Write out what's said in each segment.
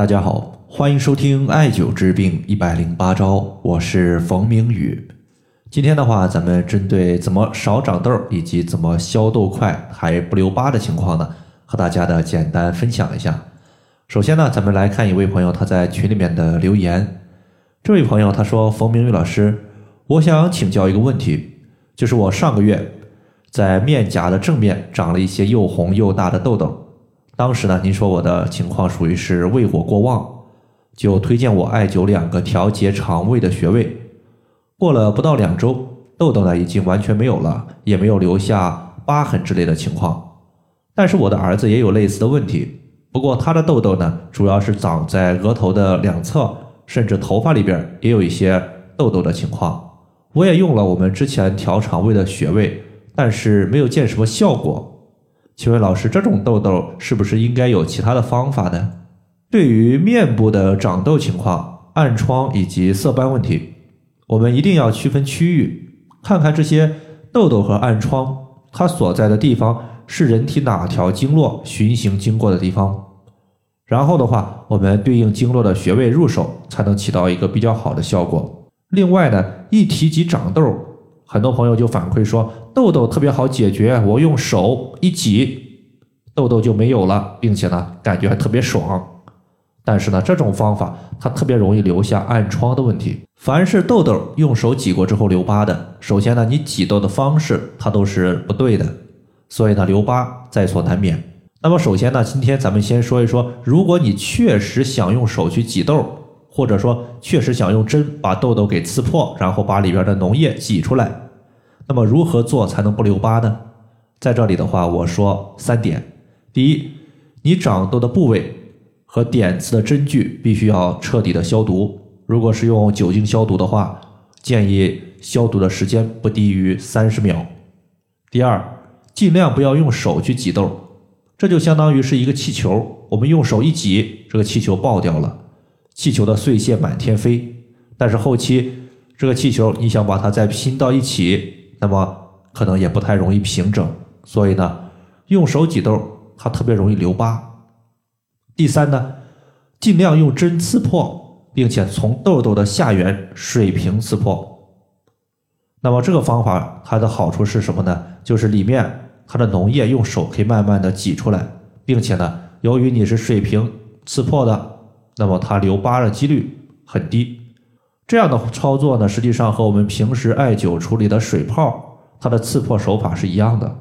大家好，欢迎收听艾灸治病一百零八招，我是冯明宇。今天的话，咱们针对怎么少长痘以及怎么消痘快还不留疤的情况呢，和大家的简单分享一下。首先呢，咱们来看一位朋友他在群里面的留言。这位朋友他说：“冯明宇老师，我想请教一个问题，就是我上个月在面颊的正面长了一些又红又大的痘痘。”当时呢，您说我的情况属于是胃火过旺，就推荐我艾灸两个调节肠胃的穴位。过了不到两周，痘痘呢已经完全没有了，也没有留下疤痕之类的情况。但是我的儿子也有类似的问题，不过他的痘痘呢主要是长在额头的两侧，甚至头发里边也有一些痘痘的情况。我也用了我们之前调肠胃的穴位，但是没有见什么效果。请问老师，这种痘痘是不是应该有其他的方法呢？对于面部的长痘情况、暗疮以及色斑问题，我们一定要区分区域，看看这些痘痘和暗疮它所在的地方是人体哪条经络循行经过的地方。然后的话，我们对应经络的穴位入手，才能起到一个比较好的效果。另外呢，一提及长痘，很多朋友就反馈说。痘痘特别好解决，我用手一挤，痘痘就没有了，并且呢，感觉还特别爽。但是呢，这种方法它特别容易留下暗疮的问题。凡是痘痘用手挤过之后留疤的，首先呢，你挤痘的方式它都是不对的，所以呢，留疤在所难免。那么首先呢，今天咱们先说一说，如果你确实想用手去挤痘，或者说确实想用针把痘痘给刺破，然后把里边的脓液挤出来。那么如何做才能不留疤呢？在这里的话，我说三点：第一，你长痘的部位和点刺的针具必须要彻底的消毒。如果是用酒精消毒的话，建议消毒的时间不低于三十秒。第二，尽量不要用手去挤痘，这就相当于是一个气球，我们用手一挤，这个气球爆掉了，气球的碎屑满天飞。但是后期这个气球，你想把它再拼到一起。那么可能也不太容易平整，所以呢，用手挤痘它特别容易留疤。第三呢，尽量用针刺破，并且从痘痘的下缘水平刺破。那么这个方法它的好处是什么呢？就是里面它的脓液用手可以慢慢的挤出来，并且呢，由于你是水平刺破的，那么它留疤的几率很低。这样的操作呢，实际上和我们平时艾灸处理的水泡，它的刺破手法是一样的。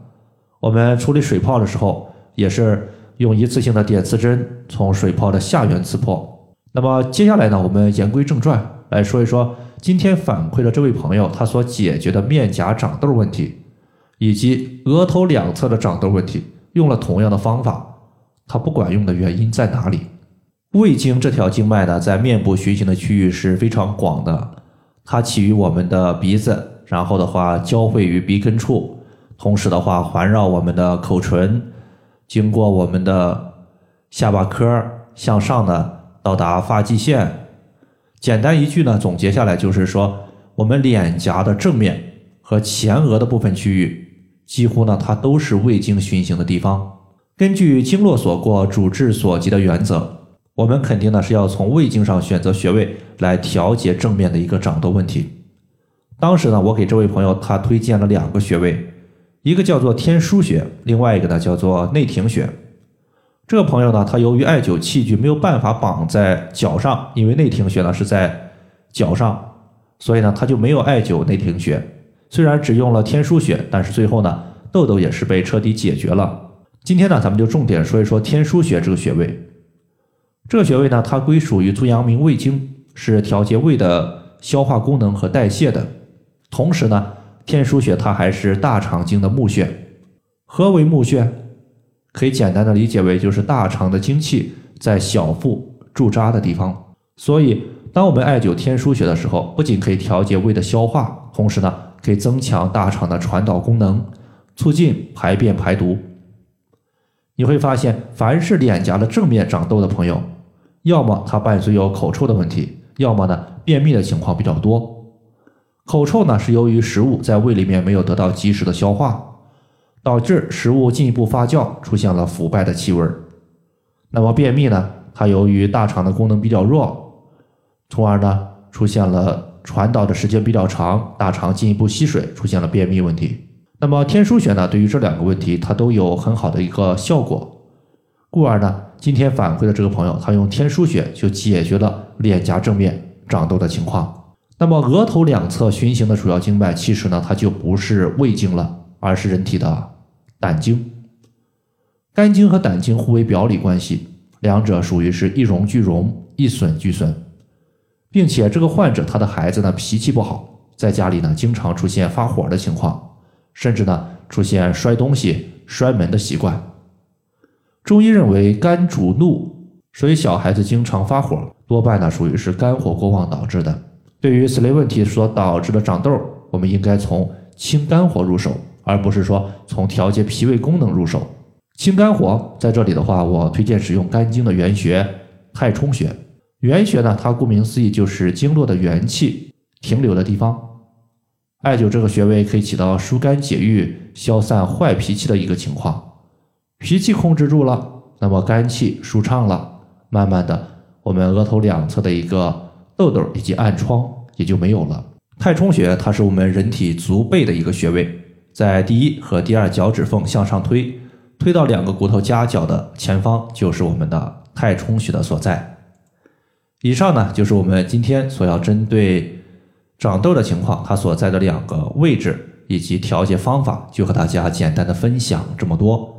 我们处理水泡的时候，也是用一次性的点刺针从水泡的下缘刺破。那么接下来呢，我们言归正传，来说一说今天反馈的这位朋友他所解决的面颊长痘问题，以及额头两侧的长痘问题，用了同样的方法，它不管用的原因在哪里？胃经这条经脉呢，在面部循行的区域是非常广的，它起于我们的鼻子，然后的话交汇于鼻根处，同时的话环绕我们的口唇，经过我们的下巴颏向上呢，到达发际线。简单一句呢，总结下来就是说，我们脸颊的正面和前额的部分区域，几乎呢它都是胃经循行的地方。根据经络所过，主治所及的原则。我们肯定呢是要从胃经上选择穴位来调节正面的一个长痘问题。当时呢，我给这位朋友他推荐了两个穴位，一个叫做天枢穴，另外一个呢叫做内庭穴。这个朋友呢，他由于艾灸器具没有办法绑在脚上，因为内庭穴呢是在脚上，所以呢他就没有艾灸内庭穴。虽然只用了天枢穴，但是最后呢痘痘也是被彻底解决了。今天呢，咱们就重点说一说天枢穴这个穴位。这个穴位呢，它归属于足阳明胃经，是调节胃的消化功能和代谢的。同时呢，天枢穴它还是大肠经的募穴。何为募穴？可以简单的理解为就是大肠的精气在小腹驻扎的地方。所以，当我们艾灸天枢穴的时候，不仅可以调节胃的消化，同时呢，可以增强大肠的传导功能，促进排便排毒。你会发现，凡是脸颊的正面长痘的朋友，要么它伴随有口臭的问题，要么呢便秘的情况比较多。口臭呢是由于食物在胃里面没有得到及时的消化，导致食物进一步发酵，出现了腐败的气味。那么便秘呢，它由于大肠的功能比较弱，从而呢出现了传导的时间比较长，大肠进一步吸水，出现了便秘问题。那么天枢穴呢，对于这两个问题，它都有很好的一个效果。故而呢，今天反馈的这个朋友，他用天枢穴就解决了脸颊正面长痘的情况。那么额头两侧循行的主要经脉，其实呢，它就不是胃经了，而是人体的胆经。肝经和胆经互为表里关系，两者属于是一荣俱荣，一损俱损，并且这个患者他的孩子呢脾气不好，在家里呢经常出现发火的情况，甚至呢出现摔东西、摔门的习惯。中医认为肝主怒，所以小孩子经常发火，多半呢属于是肝火过旺导致的。对于此类问题所导致的长痘，我们应该从清肝火入手，而不是说从调节脾胃功能入手。清肝火在这里的话，我推荐使用肝经的原穴太冲穴。原穴呢，它顾名思义就是经络的元气停留的地方。艾灸这个穴位可以起到疏肝解郁、消散坏脾气的一个情况。脾气控制住了，那么肝气舒畅了，慢慢的，我们额头两侧的一个。痘痘以及暗疮也就没有了。太冲穴它是我们人体足背的一个穴位，在第一和第二脚趾缝向上推，推到两个骨头夹角的前方就是我们的太冲穴的所在。以上呢就是我们今天所要针对长痘的情况，它所在的两个位置以及调节方法，就和大家简单的分享这么多。